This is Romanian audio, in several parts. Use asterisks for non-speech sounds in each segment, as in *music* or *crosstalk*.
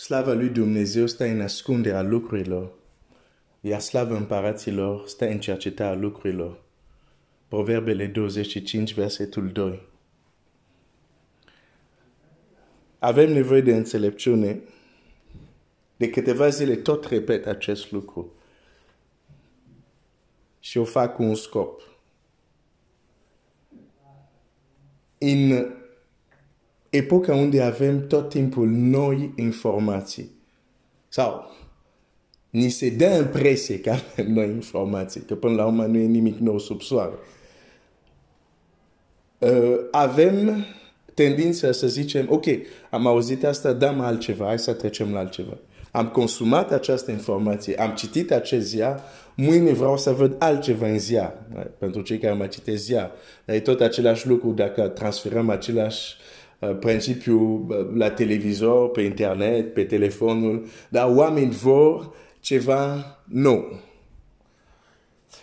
Slava lui Dumnezeu stă în ascunderea lucrurilor, iar slava împăraților stă în cercetarea lucrurilor. Proverbele 25, versetul 2. Avem nevoie de înțelepciune. De câteva zile tot repet acest lucru. Și o fac cu un scop. În epoca unde avem tot timpul noi informații. Sau ni se dă impresie că avem noi informații, că până la urmă nu e nimic nou sub soare. Uh, avem tendința să zicem, ok, am auzit asta, dăm altceva, hai să trecem la altceva. Am consumat această informație, am citit acest ziar, mâine vreau să văd altceva în ziar. Pentru cei care mai citesc ziar, e tot același lucru dacă transferăm același uh, principiu uh, la televizor, pe internet, pe telefonul, dar oamenii vor ceva nou.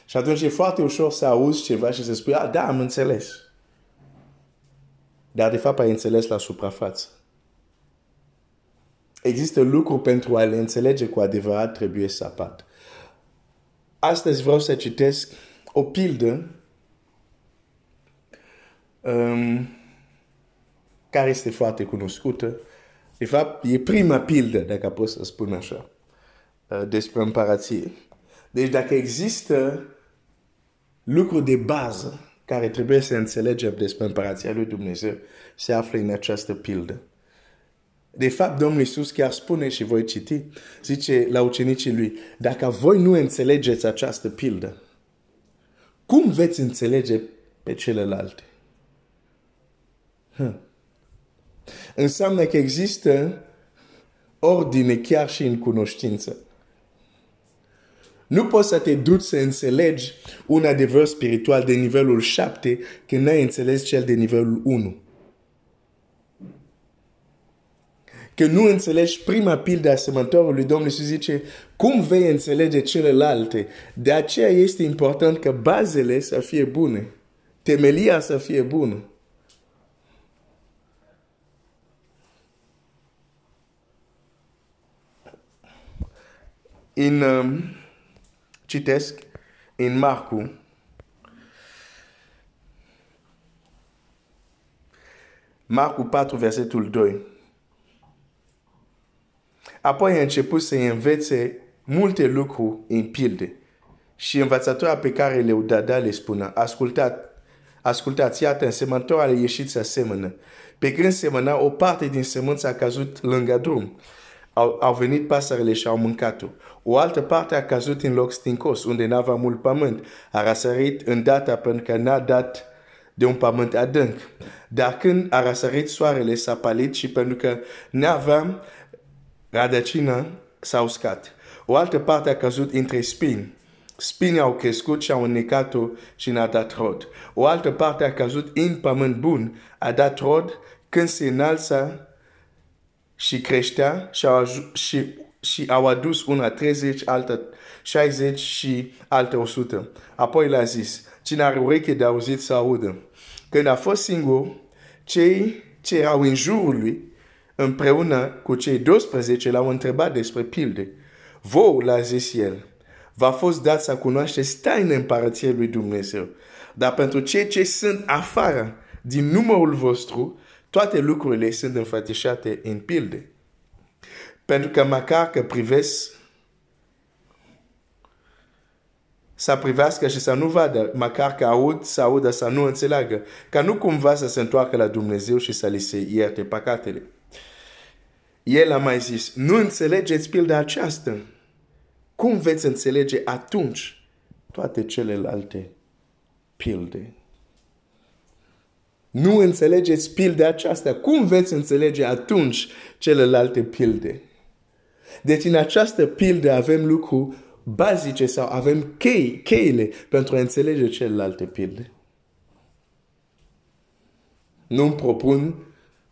Și atunci e foarte ușor să auzi ceva și să spui, ah, da, am înțeles. Dar de fapt ai înțeles la suprafață. Există lucruri pentru a le înțelege cu adevărat trebuie sapat. Astăzi vreau să citesc o pildă um, care este foarte cunoscută. De fapt, e prima pildă, dacă pot să spun așa, uh, despre împărație. Deci dacă există lucruri de bază care trebuie să înțelegem despre împărația lui Dumnezeu, se află în această pildă. De fapt, Domnul Iisus chiar spune și voi citi, zice la ucenicii lui, dacă voi nu înțelegeți această pildă, cum veți înțelege pe celelalte? Huh. Înseamnă că există ordine chiar și în cunoștință. Nu poți să te duci să înțelegi un adevăr spiritual de nivelul 7 când n-ai înțeles cel de nivelul 1. Că nu înțelegi prima pildă a semăntorului, Domnul Iisus zice, cum vei înțelege celelalte? De aceea este important că bazele să fie bune. Temelia să fie bună. În um, Citesc în Marcu, Marcu 4, versetul 2. Apoi a început să învețe multe lucruri în pilde. Și învățătura pe care le dada le spunea, ascultat, ascultați, iată, însemănător a ieșit să semănă. Pe când semăna, o parte din sămânță a căzut lângă drum au, au venit pasările și au mâncat-o. O altă parte a căzut în loc stincos, unde n-avea mult pământ. A răsărit în data pentru că n-a dat de un pământ adânc. Dar când a răsărit soarele, s-a palit și pentru că n-avea rădăcină, s-a uscat. O altă parte a căzut între spini. Spinii au crescut și au înnecat-o și n-a dat rod. O altă parte a căzut în pământ bun, a dat rod, când se înalță, și creștea și au, și, și au adus una 30, altă 60 și altă 100. Apoi l-a zis, cine are ureche de auzit să audă. Când a fost singur, cei ce erau în jurul lui, împreună cu cei 12, l-au întrebat despre pilde. Vou, l-a zis el, v-a fost dat să cunoașteți taina împărăției lui Dumnezeu. Dar pentru cei ce sunt afară din numărul vostru, toate lucrurile sunt înfățișate în pilde. Pentru că măcar că privesc să privească și să nu vadă, măcar că aud, să audă, să nu înțeleagă, ca nu cumva să se întoarcă la Dumnezeu și să li se ierte păcatele. El a mai zis, nu înțelegeți pilda aceasta. Cum veți înțelege atunci toate celelalte pilde? Nu înțelegeți pilde aceasta. Cum veți înțelege atunci celelalte pilde? Deci în această pilde avem lucruri bazice sau avem chei, cheile pentru a înțelege celelalte pilde. Nu-mi propun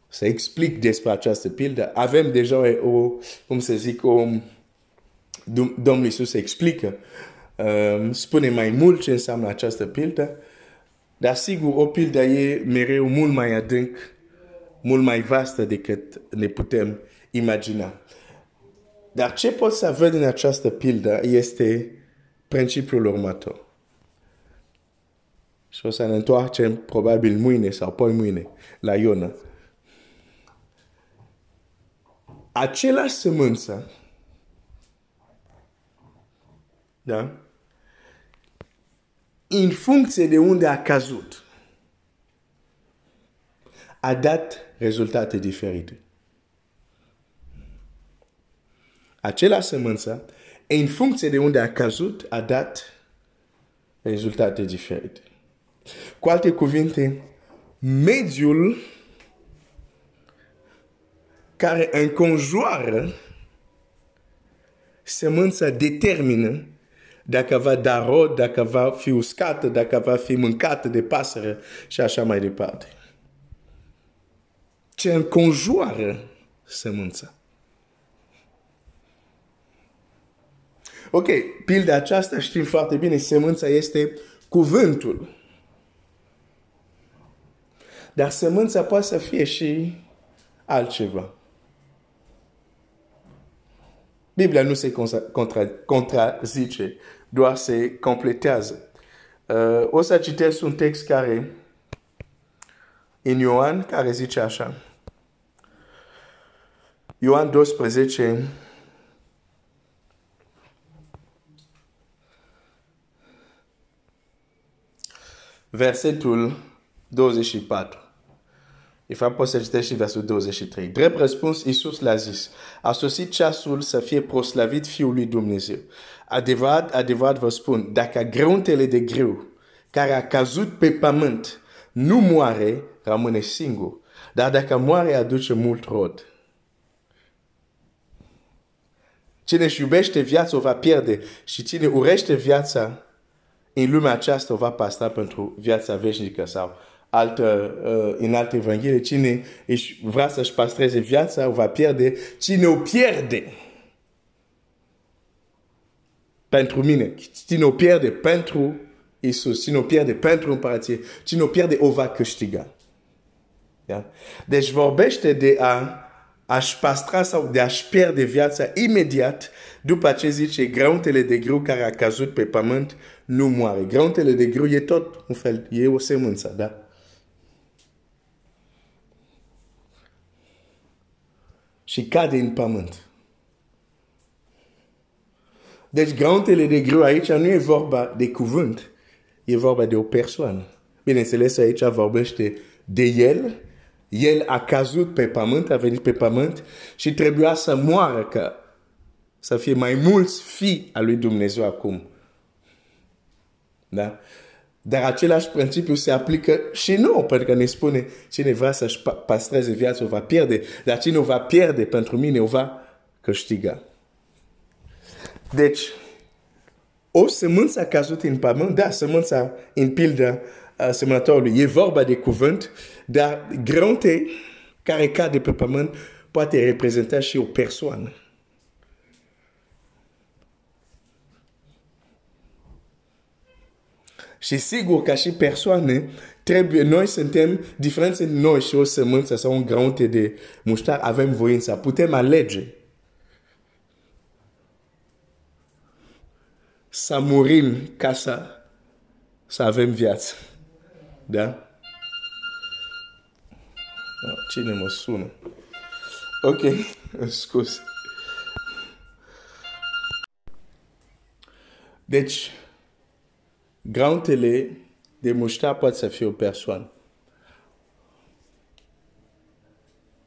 să explic despre această pildă. Avem deja o, cum să zic, o, Domnul Iisus explică, um, spune mai mult ce înseamnă această pildă. Dar sigur, o pildă e mereu mult mai adânc, mult mai vastă decât ne putem imagina. Dar ce pot să văd în această pildă este principiul următor. Și o să ne întoarcem probabil mâine sau poi mâine la Iona. Același sămânță, da? În funcție de unde a cazut, a dat rezultate diferite. Același sămânță, în funcție de unde a cazut, a dat rezultate diferite. Cu alte cuvinte, mediul care înconjoară sămânța determină dacă va da rod, dacă va fi uscată, dacă va fi mâncată de pasăre și așa mai departe. Ce înconjoară sămânța. Ok, pilda aceasta știm foarte bine, sămânța este cuvântul. Dar sămânța poate să fie și altceva. Biblia nu se contra, contrazice, doar se completează. Uh, o să citesc un text care, în Ioan, care zice așa. Ioan 12, versetul 24. De fapt, poți să citești și versetul 23. Drept răspuns, Iisus l-a zis, a sosit ceasul să fie proslavit Fiul lui Dumnezeu. Adevărat, adevărat vă spun, dacă greuntele de greu care a căzut pe pământ nu moare, rămâne singur. Dar dacă moare, aduce mult rod. Cine își iubește viața o va pierde și cine urește viața în lumea aceasta o va păstra pentru viața veșnică sau altă, uh, în alte evanghelie, cine își vrea să-și pastreze viața o va pierde, cine o pierde pentru mine, cine o pierde pentru Isus, cine o pierde pentru împărație, cine o pierde o va câștiga. Yeah? Deci vorbește de a aș pastra sau de a-și pierde viața imediat după ce zice grauntele de grâu care a căzut pe pământ nu moare. Grauntele de grâu e tot un fel, e o semânță, da? Și cade în pământ. Deci grauntele de grâu aici nu e vorba de cuvânt, e vorba de o persoană. Bineînțeles, aici vorbește de el, el a căzut pe pământ, a venit pe pământ și trebuia să moară că să fie mai mulți fii al lui Dumnezeu acum. Da? Dar același principiu se aplică și nu, pentru că ne spune cine vrea să-și pastreze viața o va pierde, dar cine o va pierde pentru mine o va câștiga. Deci, o sămânță a căzut în pământ, da, sămânța în pildă semănătorului. E vorba de cuvânt, dar grăunte care cade pe pământ poate reprezenta și o persoană. Și sigur ca și persoane, trebuie, noi suntem diferențe în noi și o sămânță sau un grăunte de muștar, avem voința, putem alege. Să murim ca să, să avem viață. Da? Cine mă sună? Ok, *laughs* scuze. Deci, grauntele de muștar poate să fie o persoană.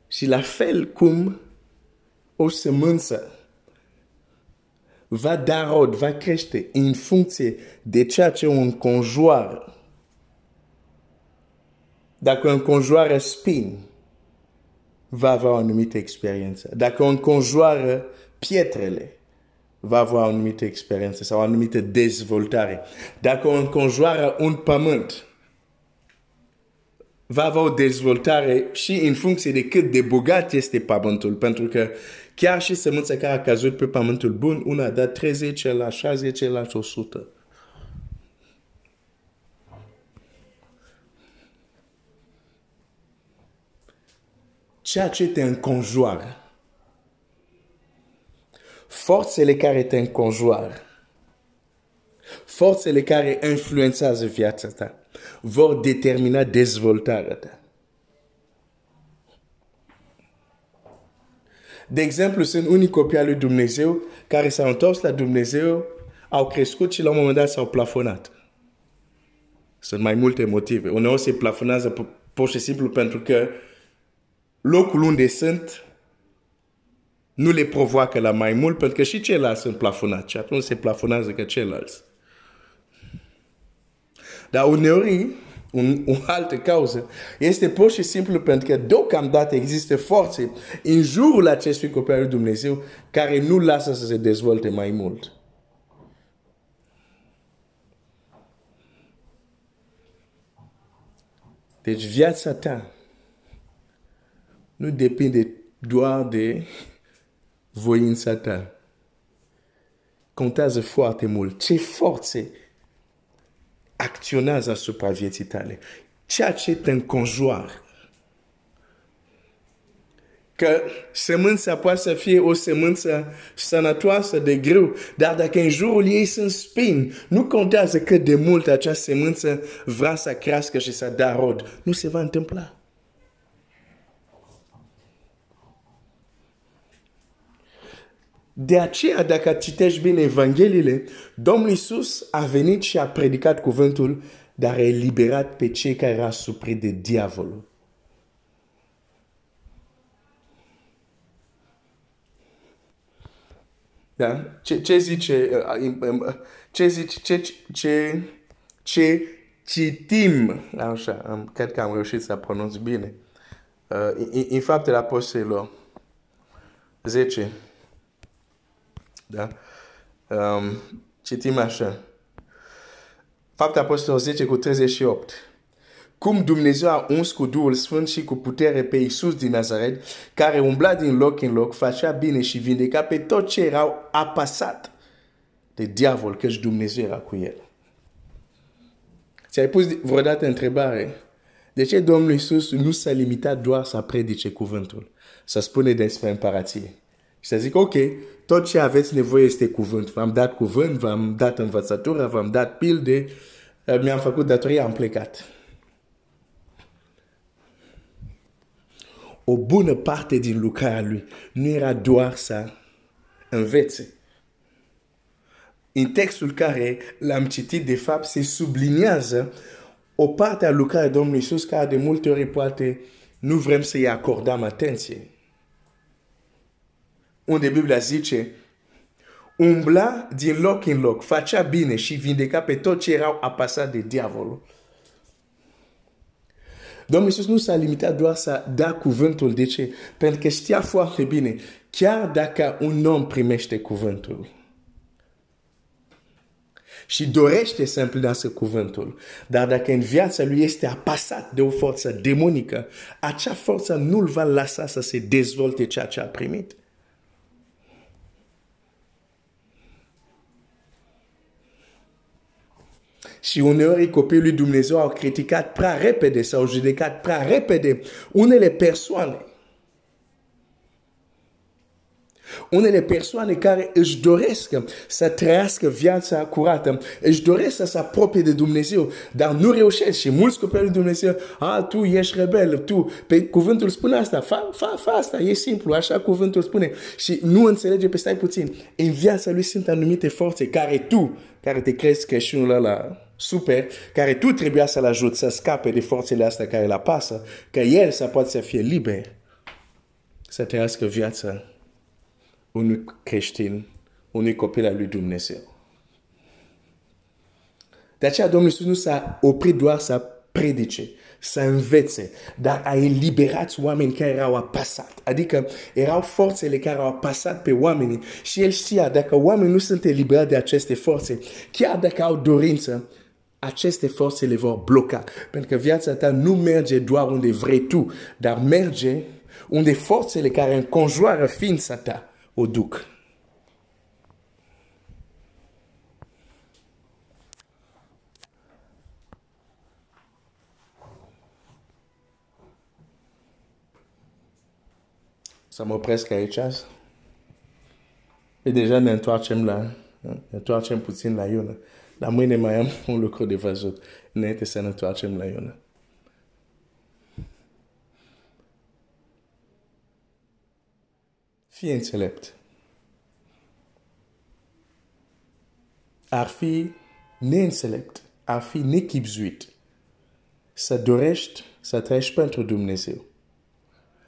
Și la fel cum o sămânță va da rod, va crește în funcție de ceea ce o înconjoară dacă un conjoară spin, va avea o anumită experiență. Dacă un conjoară pietrele, va avea o anumită experiență sau o anumită dezvoltare. Dacă un conjoară un pământ, va avea o dezvoltare și în funcție de cât de bogat este pământul. Pentru că chiar și sămânța care a căzut pe pământul bun, una a dat 30 la 60 la 100. ceea ce te înconjoară. Forțele care te înconjoară, forțele care influențează viața ta, vor determina dezvoltarea ta. De exemplu, sunt unii copii al lui Dumnezeu care s-au întors la Dumnezeu, au crescut și la un moment dat s-au plafonat. Sunt mai multe motive. Uneori se plafonează pur și simplu pentru că locul unde sunt nu le provoacă la mai mult, pentru că și ceilalți sunt plafonați și atunci se plafonează ca ceilalți. Dar uneori, un, o altă cauză este pur și simplu pentru că deocamdată există forțe în jurul acestui copil al lui Dumnezeu care nu lasă să se dezvolte mai mult. Deci viața ta nu depinde doar de voința ta. Contează foarte mult ce forțe acționează asupra vieții tale. Ceea ce te înconjoară. Că semânța poate să fie o semânță sănătoasă de greu, dar dacă în jurul ei sunt spini, nu contează cât de mult această semânță vrea să crească și să dea rod. Nu se va întâmpla. De aceea, dacă citești bine Evangheliile, Domnul Iisus a venit și a predicat cuvântul, dar a eliberat pe cei care erau supri de diavolul. Da? Ce, ce zice, ce zice, ce, ce, ce citim, așa, cred că am reușit să pronunț bine, uh, în faptele apostolilor 10, da? Um, citim așa. Fapte Apostol 10 cu 38. Cum Dumnezeu a uns cu Duhul Sfânt și cu putere pe Iisus din Nazaret, care umbla din loc în loc, facea bine și vindeca pe tot ce erau apasat de diavol, căci Dumnezeu era cu el. Ți-ai pus vreodată întrebare? De ce Domnul Iisus nu s-a limitat doar să predice cuvântul, să spune despre împărație? Și să zic, ok, tot ce aveți nevoie este cuvânt. V-am dat cuvânt, v-am dat învățătură, v-am dat pilde, eh, mi-am făcut datoria, am plecat. O bună parte din lucrarea lui nu era doar să învețe. În textul care l-am citit, de fapt, se subliniază o parte a lucrării Domnului Iisus care de multe ori poate nu vrem să-i acordăm atenție unde Biblia zice, umbla din loc în loc, facea bine și vindeca pe toți ce erau apasați de diavolul. Domnul Iisus nu s-a limitat doar să da cuvântul. De ce? Pentru că știa foarte bine, chiar dacă un om primește cuvântul și dorește să împlinească cuvântul, dar dacă în viața lui este apasat de o forță demonică, acea forță nu-l va lăsa să se dezvolte ceea ce a primit. Și uneori copiii lui Dumnezeu au criticat prea repede sau judecat prea repede unele persoane. Unele persoane care își doresc să trăiască viața curată, își doresc să se apropie de Dumnezeu, dar nu reușesc. Și mulți copii lui Dumnezeu, a, tu ești rebel, tu, pe cuvântul spune asta, fa, fa, fa asta, e simplu, așa cuvântul spune. Și nu înțelege pe stai puțin. În viața lui sunt anumite forțe care tu, care te crezi creștinul ăla, super, care tu trebuia să-l ajut să scape de forțele astea care la pasă, că el să poate să fie liber, să trăiască viața unui creștin, unui copil al lui Dumnezeu. De aceea Domnul Iisus nu s-a oprit doar să predice, să învețe, dar a eliberat oameni care erau apasat. Adică erau forțele care au apasat pe oameni și el știa dacă oamenii nu sunt eliberați de aceste forțe, chiar dacă au dorință, aceste forțe le vor bloca. Pentru că viața ta nu merge doar unde vrei tu, dar merge unde forțele care înconjoară ființa ta o duc. Să mă opresc aici. Și deja ne întoarcem la, ne întoarcem puțin la Iona. Dar mâine mai am *laughs* un lucru de văzut, înainte să ne întoarcem la Iona. Fii înțelept. Ar fi neînțelept, ar fi nechipzuit să dorești să trăiești pentru Dumnezeu.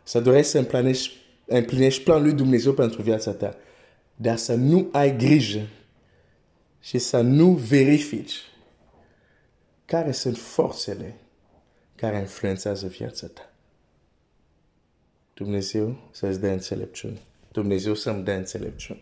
Să dorești să împlinești, împlinești planul lui Dumnezeu pentru viața ta. Dar să nu ai grijă și să nu verifici care sunt forțele care influențează viața ta. Dumnezeu să-ți dea înțelepciune. Dumnezeu să-mi dea înțelepciune.